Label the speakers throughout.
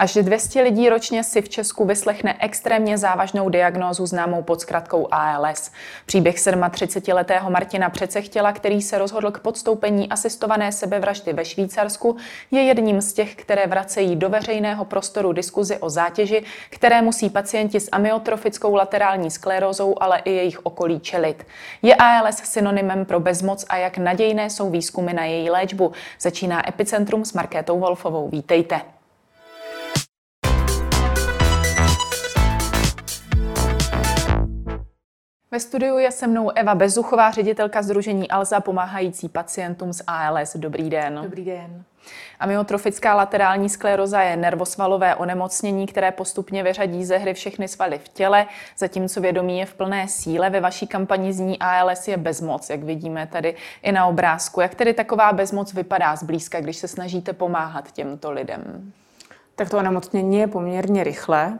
Speaker 1: Až 200 lidí ročně si v Česku vyslechne extrémně závažnou diagnózu známou pod zkratkou ALS. Příběh 37-letého Martina Přecechtěla, který se rozhodl k podstoupení asistované sebevraždy ve Švýcarsku, je jedním z těch, které vracejí do veřejného prostoru diskuzi o zátěži, které musí pacienti s amyotrofickou laterální sklerózou, ale i jejich okolí čelit. Je ALS synonymem pro bezmoc a jak nadějné jsou výzkumy na její léčbu? Začíná Epicentrum s Markétou Wolfovou. Vítejte. Ve studiu je se mnou Eva Bezuchová, ředitelka Združení Alza, pomáhající pacientům s ALS. Dobrý den.
Speaker 2: Dobrý den.
Speaker 1: Amyotrofická laterální skleroza je nervosvalové onemocnění, které postupně vyřadí ze hry všechny svaly v těle, zatímco vědomí je v plné síle. Ve vaší kampani zní ALS je bezmoc, jak vidíme tady i na obrázku. Jak tedy taková bezmoc vypadá zblízka, když se snažíte pomáhat těmto lidem?
Speaker 2: Tak to onemocnění je poměrně rychlé.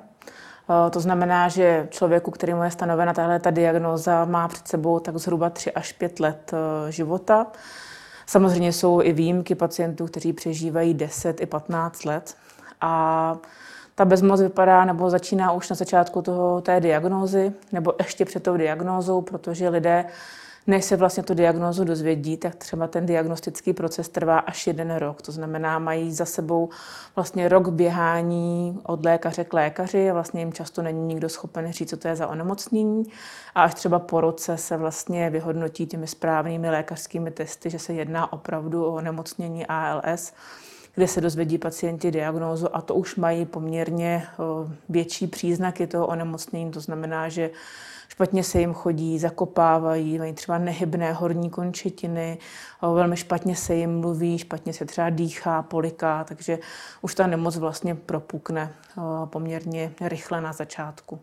Speaker 2: Eh, to znamená, že člověku, kterému je stanovena tahle ta diagnóza, má před sebou tak zhruba 3 až 5 let eh, života. Samozřejmě jsou i výjimky pacientů, kteří přežívají 10 i 15 let. A ta bezmoc vypadá nebo začíná už na začátku toho, té diagnózy, nebo ještě před tou diagnózou, protože lidé než se vlastně tu diagnózu dozvědí, tak třeba ten diagnostický proces trvá až jeden rok. To znamená, mají za sebou vlastně rok běhání od lékaře k lékaři a vlastně jim často není nikdo schopen říct, co to je za onemocnění. A až třeba po roce se vlastně vyhodnotí těmi správnými lékařskými testy, že se jedná opravdu o onemocnění ALS kde se dozvědí pacienti diagnózu a to už mají poměrně větší příznaky toho onemocnění. To znamená, že špatně se jim chodí, zakopávají, mají třeba nehybné horní končetiny, velmi špatně se jim mluví, špatně se třeba dýchá, poliká, takže už ta nemoc vlastně propukne poměrně rychle na začátku.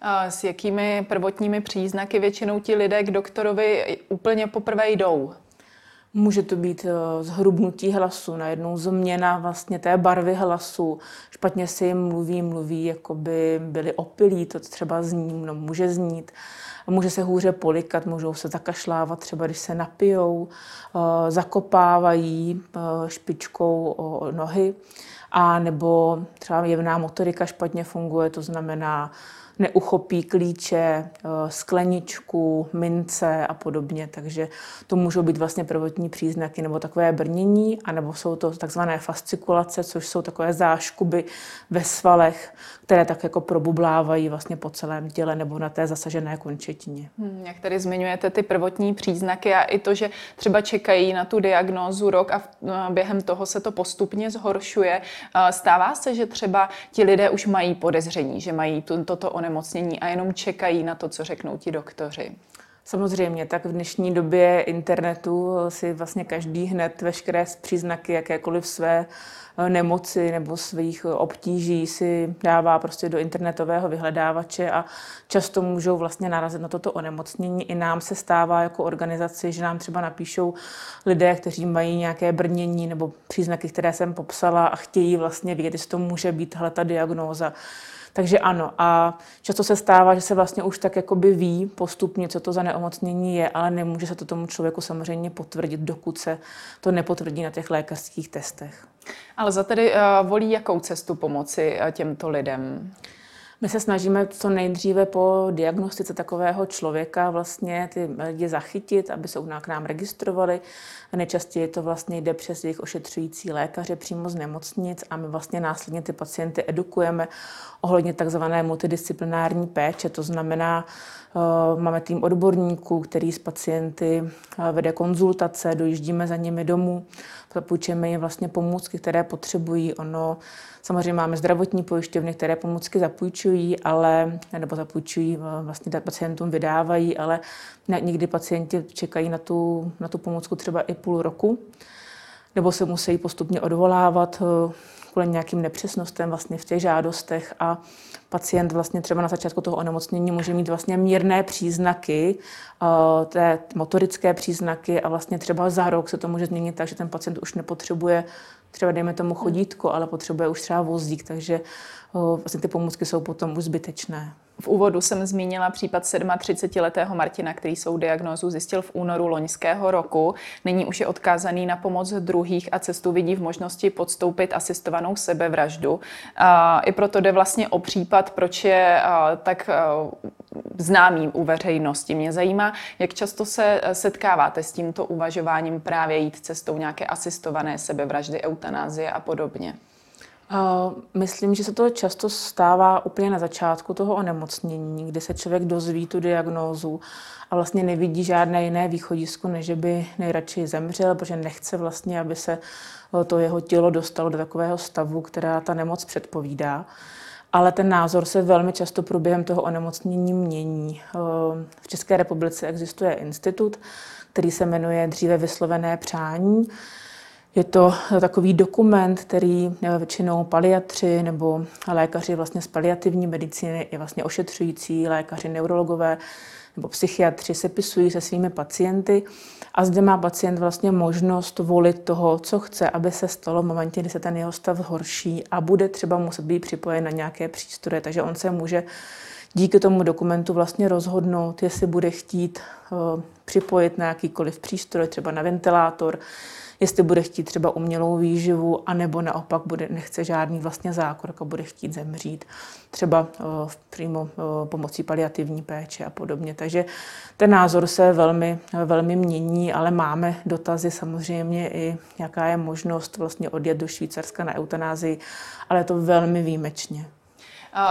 Speaker 1: A s jakými prvotními příznaky většinou ti lidé k doktorovi úplně poprvé jdou?
Speaker 2: Může to být eh, zhrubnutí hlasu, najednou změna vlastně té barvy hlasu, špatně se jim mluví, mluví, jako by byli opilí, to třeba zní, no, může znít. Může se hůře polikat, můžou se zakašlávat, třeba když se napijou, eh, zakopávají eh, špičkou nohy, a nebo třeba jevná motorika špatně funguje, to znamená neuchopí klíče, eh, skleničku, mince a podobně. Takže to můžou být vlastně prvotní příznaky nebo takové brnění, anebo jsou to takzvané fascikulace, což jsou takové záškuby ve svalech, které tak jako probublávají vlastně po celém těle nebo na té zasažené končetině.
Speaker 1: Hmm, jak tady zmiňujete ty prvotní příznaky a i to, že třeba čekají na tu diagnózu rok a během toho se to postupně zhoršuje. Stává se, že třeba ti lidé už mají podezření, že mají toto onemocnění a jenom čekají na to, co řeknou ti doktoři?
Speaker 2: Samozřejmě, tak v dnešní době internetu si vlastně každý hned veškeré příznaky jakékoliv své eh, nemoci nebo svých obtíží si dává prostě do internetového vyhledávače a často můžou vlastně narazit na toto onemocnění. I nám se stává jako organizaci, že nám třeba napíšou lidé, kteří mají nějaké brnění nebo příznaky, které jsem popsala a chtějí vlastně vědět, jestli to může být tahle ta diagnóza. Takže ano. A často se stává, že se vlastně už tak jakoby ví postupně, co to za neomocnění je, ale nemůže se to tomu člověku samozřejmě potvrdit, dokud se to nepotvrdí na těch lékařských testech.
Speaker 1: Ale za tedy uh, volí jakou cestu pomoci uh, těmto lidem?
Speaker 2: My se snažíme co nejdříve po diagnostice takového člověka vlastně ty lidi zachytit, aby se u nás k nám registrovali. Nejčastěji to vlastně jde přes jejich ošetřující lékaře přímo z nemocnic a my vlastně následně ty pacienty edukujeme ohledně takzvané multidisciplinární péče. To znamená, eh, máme tým odborníků, který s pacienty eh, vede konzultace, dojíždíme za nimi domů, zapůjčujeme jim vlastně pomůcky, které potřebují. Ono, samozřejmě máme zdravotní pojišťovny, které pomůcky zapůjčují, ale, nebo zapůjčují, eh, vlastně pacientům vydávají, ale někdy pacienti čekají na tu, na tu pomůcku třeba i půl roku, nebo se musí postupně odvolávat kvůli nějakým nepřesnostem vlastně v těch žádostech a pacient vlastně třeba na začátku toho onemocnění může mít vlastně mírné příznaky, eh, té motorické příznaky a vlastně třeba za rok se to může změnit tak, že ten pacient už nepotřebuje třeba dejme tomu chodítko, ale potřebuje už třeba vozík, takže vlastně ty pomůcky jsou potom už zbytečné.
Speaker 1: V úvodu jsem zmínila případ 37-letého Martina, který svou diagnózu zjistil v únoru loňského roku. Nyní už je odkázaný na pomoc druhých a cestu vidí v možnosti podstoupit asistovanou sebevraždu. I proto jde vlastně o případ, proč je tak známý u veřejnosti. Mě zajímá, jak často se setkáváte s tímto uvažováním právě jít cestou nějaké asistované sebevraždy, eutanázie a podobně.
Speaker 2: Myslím, že se to často stává úplně na začátku toho onemocnění, kdy se člověk dozví tu diagnózu a vlastně nevidí žádné jiné východisko, než by nejradši zemřel, protože nechce vlastně, aby se eh, to jeho tělo dostalo do takového stavu, která ta nemoc předpovídá. Ale ten názor se velmi často průběhem toho onemocnění mění. Eh, v České republice existuje institut, který se jmenuje Dříve vyslovené přání, je to takový dokument, který eh, většinou paliatři nebo lékaři vlastně z paliativní medicíny i vlastně ošetřující lékaři, neurologové nebo psychiatři sepisují se svými pacienty a zde má pacient vlastně možnost volit toho, co chce, aby se stalo v momentě, kdy se ten jeho stav horší a bude třeba muset být připojen na nějaké přístroje. Takže on se může díky tomu dokumentu vlastně rozhodnout, jestli bude chtít uh, připojit na jakýkoliv přístroj, třeba na ventilátor, jestli bude chtít třeba umělou výživu, anebo naopak bude, nechce žádný vlastně zákrok a bude chtít zemřít, třeba uh, přímo uh, pomocí paliativní péče a podobně. Takže ten názor se velmi, velmi mění, ale máme dotazy samozřejmě i, jaká je možnost vlastně odjet do Švýcarska na eutanázii, ale to velmi výjimečně.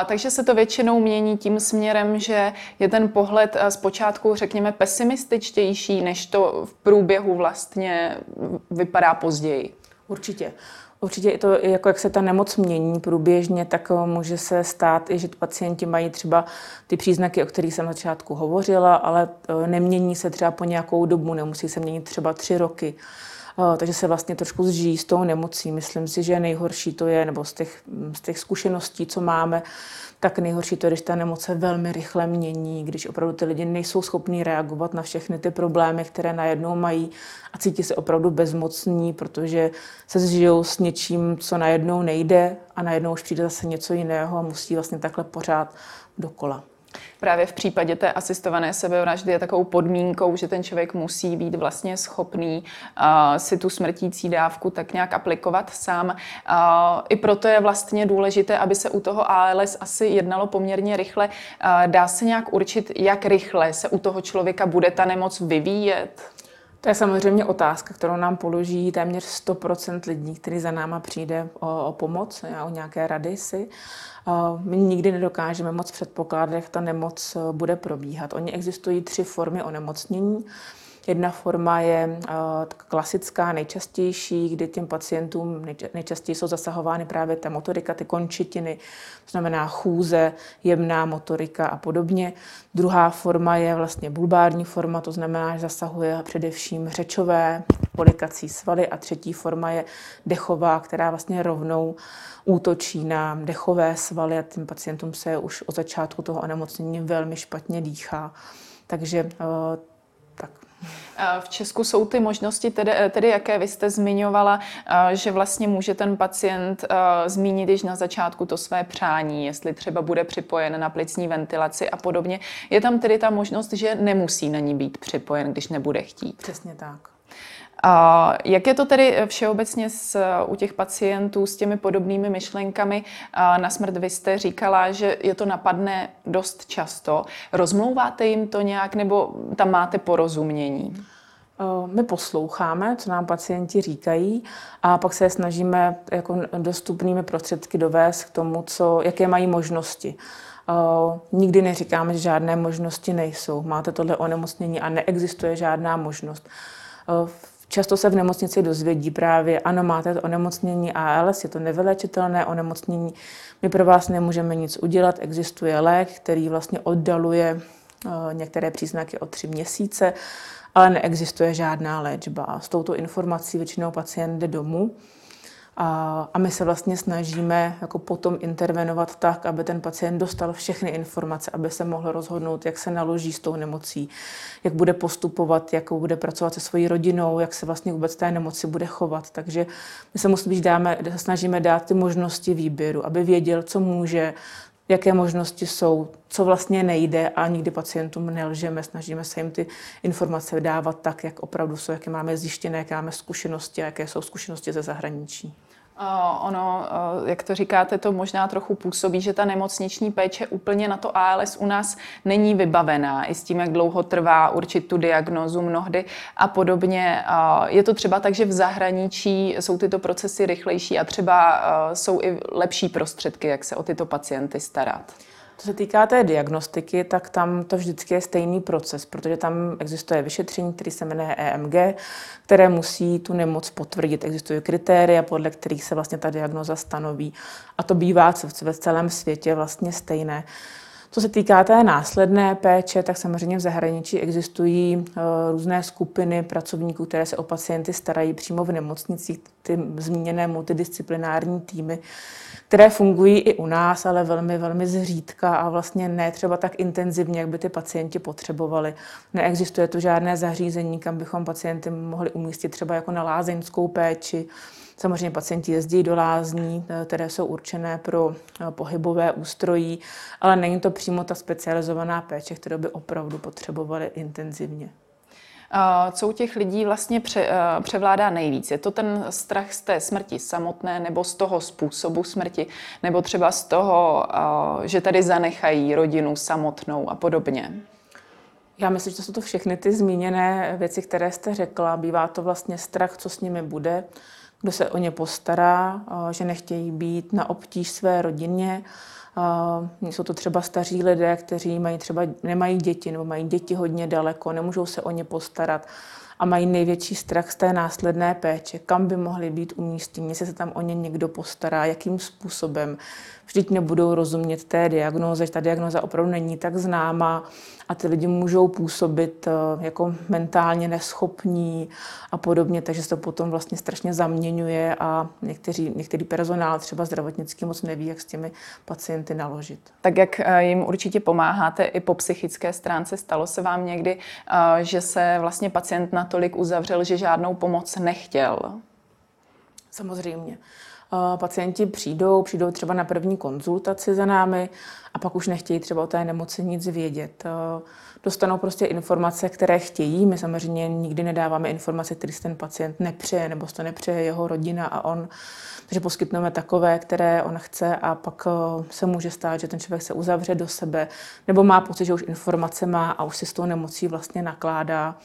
Speaker 1: Takže se to většinou mění tím směrem, že je ten pohled zpočátku, řekněme, pesimističtější, než to v průběhu vlastně vypadá později.
Speaker 2: Určitě. Určitě i to, jako jak se ta nemoc mění průběžně, tak eh, může se stát i, že pacienti mají třeba ty příznaky, o kterých jsem na začátku hovořila, ale eh, nemění se třeba po nějakou dobu, nemusí se měnit třeba tři roky. Eh, takže se vlastně trošku zžijí s tou nemocí. Myslím si, že nejhorší to je, nebo z těch, z těch zkušeností, co máme, tak nejhorší to je, když ta nemoc se velmi rychle mění, když opravdu ty lidi nejsou schopní reagovat na všechny ty problémy, které najednou mají a cítí se opravdu bezmocní, protože se zžijou s něčím, co najednou nejde a najednou už přijde zase něco jiného a musí vlastně takhle pořád dokola.
Speaker 1: Právě v případě té asistované sebevraždy je takovou podmínkou, že ten člověk musí být vlastně schopný uh, si tu smrtící dávku tak nějak aplikovat sám. Uh, I proto je vlastně důležité, aby se u toho ALS asi jednalo poměrně rychle. Uh, dá se nějak určit, jak rychle se u toho člověka bude ta nemoc vyvíjet?
Speaker 2: To je samozřejmě otázka, kterou nám položí téměř 100% lidí, který za náma přijde o, o pomoc, o nějaké rady si. My nikdy nedokážeme moc předpokládat, jak ta nemoc e, bude probíhat. Oni existují tři formy onemocnění. Jedna forma je uh, klasická, nejčastější, kdy těm pacientům nejčastěji jsou zasahovány právě ta motorika, ty končitiny, to znamená chůze, jemná motorika a podobně. Druhá forma je vlastně bulbární forma, to znamená, že zasahuje především řečové, polikací svaly a třetí forma je dechová, která vlastně rovnou útočí na dechové svaly a tím pacientům se už od začátku toho onemocnění velmi špatně dýchá. Takže uh, tak
Speaker 1: v Česku jsou ty možnosti, tedy, tedy jaké vy jste zmiňovala, že vlastně může ten pacient zmínit již na začátku to své přání, jestli třeba bude připojen na plicní ventilaci a podobně. Je tam tedy ta možnost, že nemusí na ní být připojen, když nebude chtít.
Speaker 2: Přesně tak.
Speaker 1: A jak je to tedy všeobecně s, u těch pacientů s těmi podobnými myšlenkami na smrt? Vy jste říkala, že je to napadne dost často. Rozmlouváte jim to nějak nebo tam máte porozumění?
Speaker 2: My posloucháme, co nám pacienti říkají a pak se snažíme jako dostupnými prostředky dovést k tomu, co, jaké mají možnosti. Nikdy neříkáme, že žádné možnosti nejsou. Máte tohle onemocnění a neexistuje žádná možnost. Často se v nemocnici dozvědí právě, ano, máte to onemocnění ALS, je to nevylečitelné onemocnění, my pro vás nemůžeme nic udělat, existuje lék, který vlastně oddaluje eh, některé příznaky o tři měsíce, ale neexistuje žádná léčba. S touto informací většinou pacient jde domů. A, a my se vlastně snažíme jako potom intervenovat tak, aby ten pacient dostal všechny informace, aby se mohl rozhodnout, jak se naloží s tou nemocí, jak bude postupovat, jak bude pracovat se svojí rodinou, jak se vlastně vůbec té nemoci bude chovat. Takže my se musíme dáme, snažíme dát ty možnosti výběru, aby věděl, co může, jaké možnosti jsou, co vlastně nejde a nikdy pacientům nelžeme, snažíme se jim ty informace dávat tak, jak opravdu jsou, jaké máme zjištěné, jaké máme zkušenosti a jaké jsou zkušenosti ze zahraničí.
Speaker 1: Ono, jak to říkáte, to možná trochu působí, že ta nemocniční péče úplně na to ALS u nás není vybavená. I s tím, jak dlouho trvá určit tu diagnozu mnohdy a podobně. Je to třeba tak, že v zahraničí jsou tyto procesy rychlejší a třeba jsou i lepší prostředky, jak se o tyto pacienty starat.
Speaker 2: Co se týká té diagnostiky, tak tam to vždycky je stejný proces, protože tam existuje vyšetření, který se jmenuje EMG, které musí tu nemoc potvrdit. Existují kritéria, podle kterých se vlastně ta diagnoza stanoví. A to bývá ve celém světě vlastně stejné. Co se týká té následné péče, tak samozřejmě v zahraničí existují eh, různé skupiny pracovníků, které se o pacienty starají přímo v nemocnicích, ty zmíněné multidisciplinární týmy, které fungují i u nás, ale velmi, velmi zřídka a vlastně ne třeba tak intenzivně, jak by ty pacienti potřebovali. Neexistuje tu žádné zařízení, kam bychom pacienty mohli umístit třeba jako na lázeňskou péči. Samozřejmě pacienti jezdí do lázní, eh, které jsou určené pro eh, pohybové ústrojí, ale není to přímo ta specializovaná péče, kterou by opravdu potřebovali intenzivně.
Speaker 1: Co u těch lidí vlastně pře, eh, převládá nejvíc? Je to ten strach z té smrti samotné, nebo z toho způsobu smrti, nebo třeba z toho, že tady zanechají rodinu samotnou a podobně?
Speaker 2: Já myslím, že to jsou to všechny ty zmíněné věci, které jste řekla. Bývá to vlastně strach, co s nimi bude, kdo se o ně postará, že nechtějí být na obtíž své rodině. Jsou to třeba staří lidé, kteří mají třeba, nemají děti nebo mají děti hodně daleko, nemůžou se o ně postarat a mají největší strach z té následné péče, kam by mohli být umístěni, jestli se tam o ně někdo postará, jakým způsobem. Vždyť nebudou rozumět té diagnoze, že ta diagnoza opravdu není tak známá a ty lidi můžou působit eh, jako mentálně neschopní a podobně, takže se to potom vlastně strašně zaměňuje a někteří, některý personál třeba zdravotnický moc neví, jak s těmi pacienty naložit.
Speaker 1: Tak jak eh, jim určitě pomáháte i po psychické stránce, stalo se vám někdy, eh, že se vlastně pacient natolik uzavřel, že žádnou pomoc nechtěl?
Speaker 2: Samozřejmě. Pacienti přijdou, přijdou třeba na první konzultaci za námi a pak už nechtějí třeba o té nemoci nic vědět. Dostanou prostě informace, které chtějí. My samozřejmě nikdy nedáváme informace, které ten pacient nepřeje nebo to nepřeje jeho rodina a on. Takže poskytneme takové, které on chce a pak se může stát, že ten člověk se uzavře do sebe nebo má pocit, že už informace má a už si s tou nemocí vlastně nakládá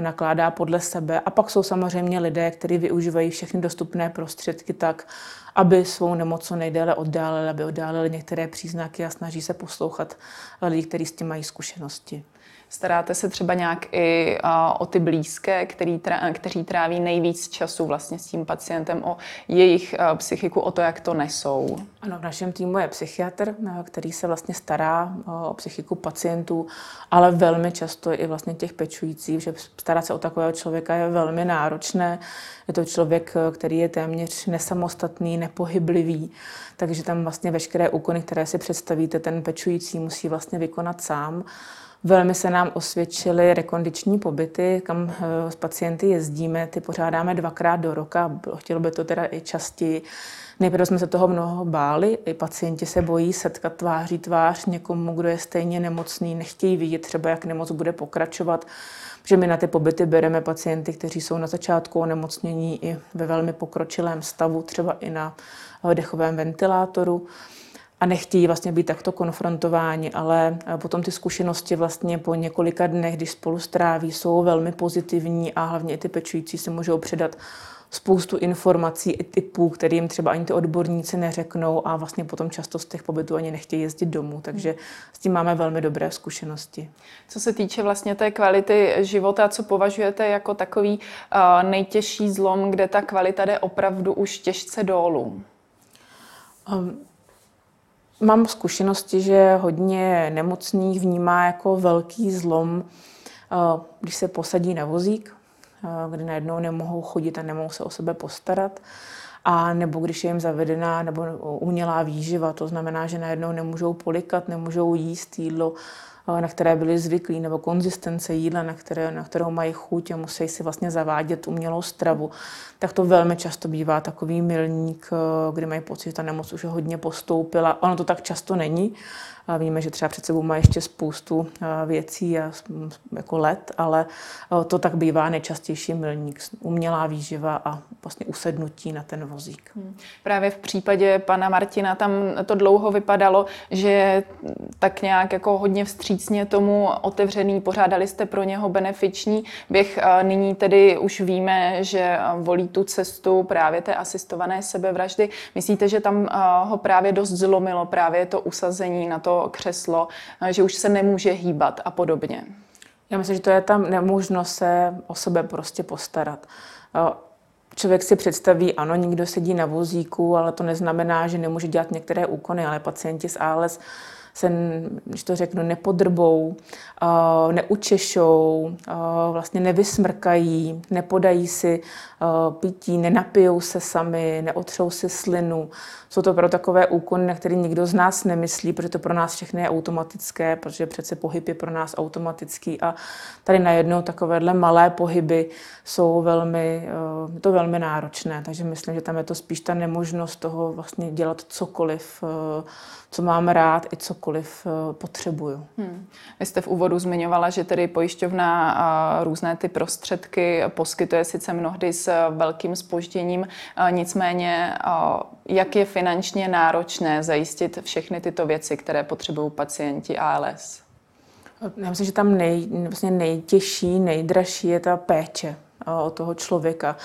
Speaker 2: nakládá podle sebe. A pak jsou samozřejmě lidé, kteří využívají všechny dostupné prostředky tak, aby svou nemoc co nejdéle oddálili, aby oddálili některé příznaky a snaží se poslouchat lidi, kteří s tím mají zkušenosti.
Speaker 1: Staráte se třeba nějak i o ty blízké, který, kteří tráví nejvíc času vlastně s tím pacientem, o jejich psychiku, o to, jak to nesou?
Speaker 2: Ano, v našem týmu je psychiatr, který se vlastně stará o psychiku pacientů, ale velmi často i vlastně těch pečujících, že starat se o takového člověka je velmi náročné. Je to člověk, který je téměř nesamostatný, nepohyblivý, takže tam vlastně veškeré úkony, které si představíte, ten pečující musí vlastně vykonat sám. Velmi se nám osvědčily rekondiční pobyty, kam eh, s pacienty jezdíme. Ty pořádáme dvakrát do roka, chtělo by to teda i častěji. Nejprve jsme se toho mnoho báli, i pacienti se bojí setkat tváří tvář někomu, kdo je stejně nemocný, nechtějí vidět třeba, jak nemoc bude pokračovat, že my na ty pobyty bereme pacienty, kteří jsou na začátku onemocnění i ve velmi pokročilém stavu, třeba i na dechovém ventilátoru a nechtějí vlastně být takto konfrontováni, ale eh, potom ty zkušenosti vlastně po několika dnech, když spolu stráví, jsou velmi pozitivní a hlavně i ty pečující se můžou předat spoustu informací i typů, kterým třeba ani ty odborníci neřeknou a vlastně potom často z těch pobytů ani nechtějí jezdit domů, takže s tím máme velmi dobré zkušenosti.
Speaker 1: Co se týče vlastně té kvality života, co považujete jako takový uh, nejtěžší zlom, kde ta kvalita jde opravdu už těžce dolů?
Speaker 2: Um, Mám zkušenosti, že hodně nemocných vnímá jako velký zlom, eh, když se posadí na vozík, eh, kdy najednou nemohou chodit a nemohou se o sebe postarat. a nebo když je jim zavedená nebo umělá výživa, to znamená, že najednou nemůžou polikat, nemůžou jíst jídlo, na které byli zvyklí, nebo konzistence jídla, na, které, na kterou mají chuť a musí si vlastně zavádět umělou stravu, tak to velmi často bývá takový milník, kdy mají pocit, že ta nemoc už hodně postoupila. Ono to tak často není, Víme, že třeba před sebou má ještě spoustu věcí a jako let, ale to tak bývá nejčastější milník. Umělá výživa a vlastně usednutí na ten vozík. Hmm.
Speaker 1: Právě v případě pana Martina tam to dlouho vypadalo, že tak nějak jako hodně vstřícně tomu otevřený, pořádali jste pro něho benefiční běh. Nyní tedy už víme, že volí tu cestu právě té asistované sebevraždy. Myslíte, že tam ho právě dost zlomilo právě to usazení na to křeslo, že už se nemůže hýbat a podobně.
Speaker 2: Já myslím, že to je tam nemožnost se o sebe prostě postarat. Člověk si představí, ano, někdo sedí na vozíku, ale to neznamená, že nemůže dělat některé úkony, ale pacienti s ALS se, když to řeknu, nepodrbou, neučešou, vlastně nevysmrkají, nepodají si pití, nenapijou se sami, neotřou si slinu. Jsou to pro takové úkony, na které nikdo z nás nemyslí, protože to pro nás všechny je automatické, protože přece pohyb je pro nás automatický a tady najednou takovéhle malé pohyby jsou velmi, to velmi náročné. Takže myslím, že tam je to spíš ta nemožnost toho vlastně dělat cokoliv, co mám rád i cokoliv potřebuju. Hmm.
Speaker 1: Vy jste v úvodu zmiňovala, že tedy pojišťovna různé ty prostředky poskytuje sice mnohdy s velkým spožděním, nicméně jak je finančně náročné zajistit všechny tyto věci, které potřebují pacienti ALS?
Speaker 2: Já myslím, že tam nej, vlastně nejtěžší, nejdražší je ta péče o toho člověka.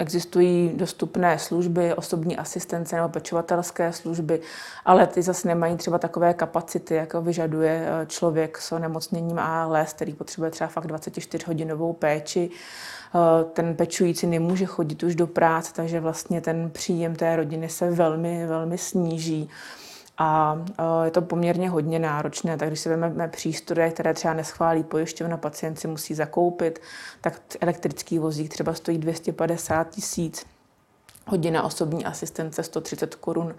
Speaker 2: Existují dostupné služby, osobní asistence nebo pečovatelské služby, ale ty zase nemají třeba takové kapacity, jako vyžaduje eh, člověk s onemocněním ALS, který potřebuje třeba fakt 24-hodinovou péči. Eh, ten pečující nemůže chodit už do práce, takže vlastně ten příjem té rodiny se velmi, velmi sníží. A e, je to poměrně hodně náročné, tak když si vezmeme přístroje, které třeba neschválí pojišťovna, pacient si musí zakoupit, tak elektrický vozík třeba stojí 250 tisíc, hodina osobní asistence 130 korun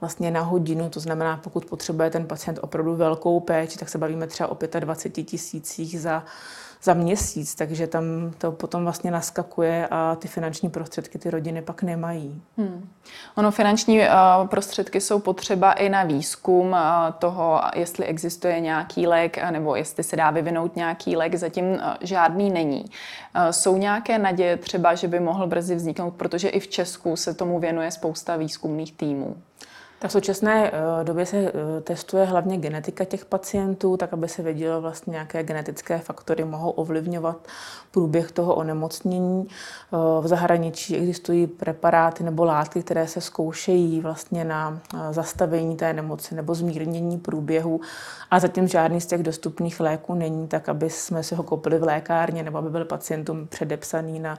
Speaker 2: vlastně na hodinu, to znamená, pokud potřebuje ten pacient opravdu velkou péči, tak se bavíme třeba o 25 tisících za za měsíc, takže tam to potom vlastně naskakuje a ty finanční prostředky ty rodiny pak nemají. Hmm.
Speaker 1: Ono finanční uh, prostředky jsou potřeba i na výzkum uh, toho, jestli existuje nějaký lék nebo jestli se dá vyvinout nějaký lék, zatím uh, žádný není. Jsou nějaké naděje třeba, že by mohl brzy vzniknout, protože i v Česku se tomu věnuje spousta výzkumných týmů.
Speaker 2: Tak v současné eh, době se eh, testuje hlavně genetika těch pacientů, tak aby se vědělo vlastně, jaké genetické faktory mohou ovlivňovat průběh toho onemocnění. Eh, v zahraničí existují preparáty nebo látky, které se zkoušejí vlastně na zastavení té nemoci nebo zmírnění průběhu, a zatím žádný z těch dostupných léků není tak, aby jsme si ho koupili v lékárně nebo aby byl pacientům předepsaný na,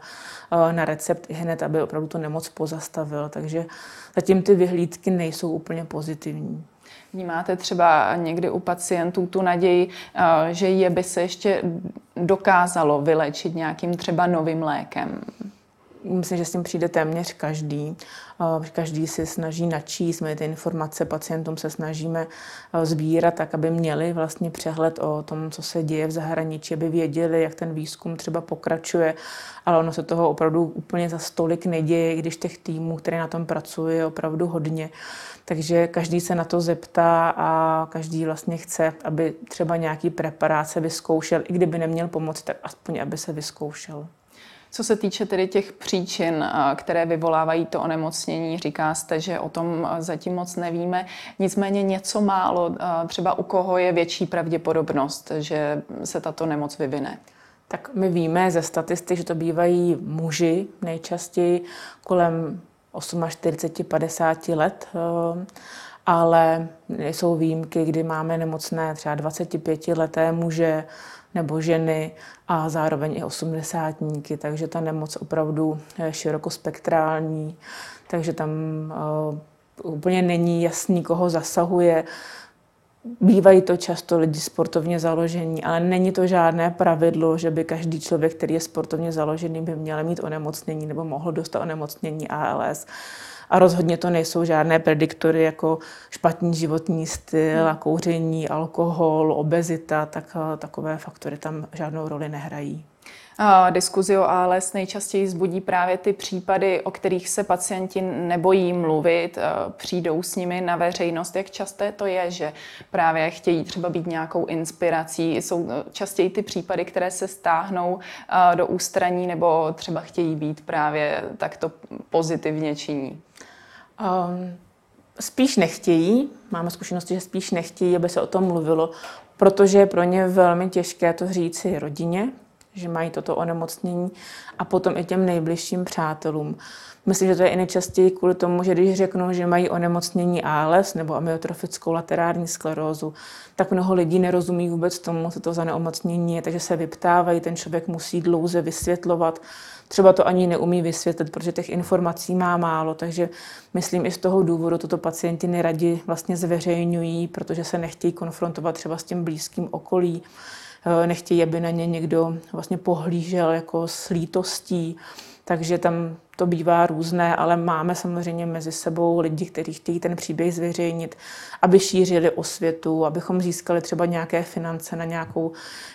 Speaker 2: na recept hned, aby opravdu tu nemoc pozastavil. Takže zatím ty vyhlídky nejsou úplně pozitivní.
Speaker 1: Vnímáte třeba někdy u pacientů tu naději, eh, že je by se ještě dokázalo vylečit nějakým třeba novým lékem?
Speaker 2: Myslím, že s tím přijde téměř každý. Eh, každý si snaží načíst, my ty informace pacientům se snažíme eh, sbírat tak, aby měli vlastně přehled o tom, co se děje v zahraničí, aby věděli, jak ten výzkum třeba pokračuje, ale ono se toho opravdu úplně za stolik neděje, když těch týmů, které na tom pracují, je opravdu hodně. Takže každý se na to zeptá a každý vlastně chce, aby třeba nějaký preparát se vyzkoušel, i kdyby neměl pomoc, tak aspoň aby se vyzkoušel.
Speaker 1: Co se týče tedy těch příčin, které vyvolávají to onemocnění, říká jste, že o tom zatím moc nevíme. Nicméně něco málo, třeba u koho je větší pravděpodobnost, že se tato nemoc vyvine.
Speaker 2: Tak my víme ze statistik, že to bývají muži nejčastěji kolem 48, 50 let, ale jsou výjimky, kdy máme nemocné třeba 25 leté muže, nebo ženy a zároveň i osmdesátníky, takže ta nemoc opravdu je širokospektrální, takže tam uh, úplně není jasný, koho zasahuje. Bývají to často lidi sportovně založení, ale není to žádné pravidlo, že by každý člověk, který je sportovně založený, by měl mít onemocnění nebo mohl dostat onemocnění ALS. A rozhodně to nejsou žádné prediktory jako špatný životní styl a kouření, alkohol, obezita, tak eh, takové faktory tam žádnou roli nehrají.
Speaker 1: Diskuzi o ALS nejčastěji zbudí právě ty případy, o kterých se pacienti nebojí mluvit, eh, přijdou s nimi na veřejnost. Jak časté to je, že právě chtějí třeba být nějakou inspirací? Jsou eh, častěji ty případy, které se stáhnou do ústraní nebo třeba chtějí být právě takto pozitivně činí? Um,
Speaker 2: spíš nechtějí. Máme zkušenosti, že spíš nechtějí, aby se o tom mluvilo, protože je pro ně velmi těžké to říci rodině, že mají toto onemocnění a potom i těm nejbližším přátelům. Myslím, že to je i nejčastěji kvůli tomu, že když řeknou, že mají onemocnění ALS nebo amyotrofickou laterální sklerózu, tak mnoho lidí nerozumí vůbec tomu, co to za neomocnění je, takže se vyptávají, ten člověk musí dlouze vysvětlovat. Třeba to ani neumí vysvětlit, protože těch informací má málo, takže myslím i z toho důvodu toto pacienti neradi vlastně zveřejňují, protože se nechtějí konfrontovat třeba s tím blízkým okolí Eh, nechtějí, aby na ně někdo vlastně pohlížel jako s lítostí. Takže tam to bývá různé, ale máme samozřejmě mezi sebou lidi, kteří chtějí ten příběh zveřejnit, aby šířili osvětu, abychom získali třeba nějaké finance na nějakou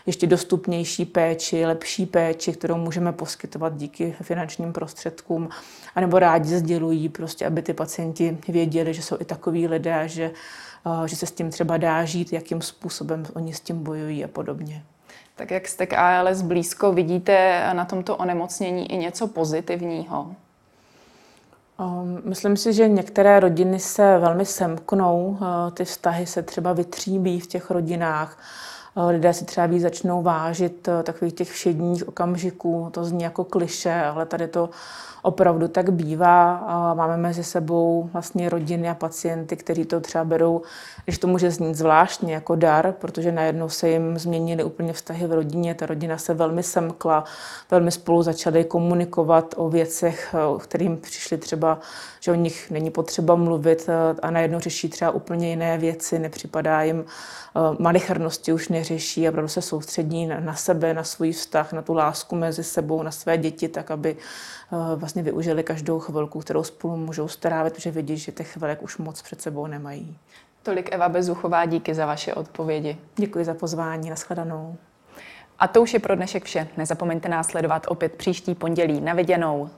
Speaker 2: ještě dostupnější péči, lepší péči, kterou můžeme poskytovat díky finančním prostředkům, anebo rádi sdělují, prostě, aby ty pacienti věděli, že jsou i takový lidé, že že se s tím třeba dá žít, jakým způsobem oni s tím bojují a podobně.
Speaker 1: Tak jak jste k ALS blízko, vidíte na tomto onemocnění i něco pozitivního?
Speaker 2: Um, myslím si, že některé rodiny se velmi semknou, uh, ty vztahy se třeba vytříbí v těch rodinách. Lidé si třeba víc začnou vážit uh, takových těch všedních okamžiků. To zní jako kliše, ale tady to opravdu tak bývá. Máme mezi sebou vlastně rodiny a pacienty, kteří to třeba berou, když to může znít zvláštně jako dar, protože najednou se jim změnily úplně vztahy v rodině, ta rodina se velmi semkla, velmi spolu začaly komunikovat o věcech, o kterým přišli třeba, že o nich není potřeba mluvit a najednou řeší třeba úplně jiné věci, nepřipadá jim malichrnosti už neřeší a opravdu se soustředí na sebe, na svůj vztah, na tu lásku mezi sebou, na své děti, tak aby vlastně využili každou chvilku, kterou spolu můžou strávit, protože vidí, že těch chvilek už moc před sebou nemají.
Speaker 1: Tolik Eva Bezuchová, díky za vaše odpovědi.
Speaker 2: Děkuji za pozvání, nashledanou.
Speaker 1: A to už je pro dnešek vše. Nezapomeňte nás sledovat opět příští pondělí. Na viděnou.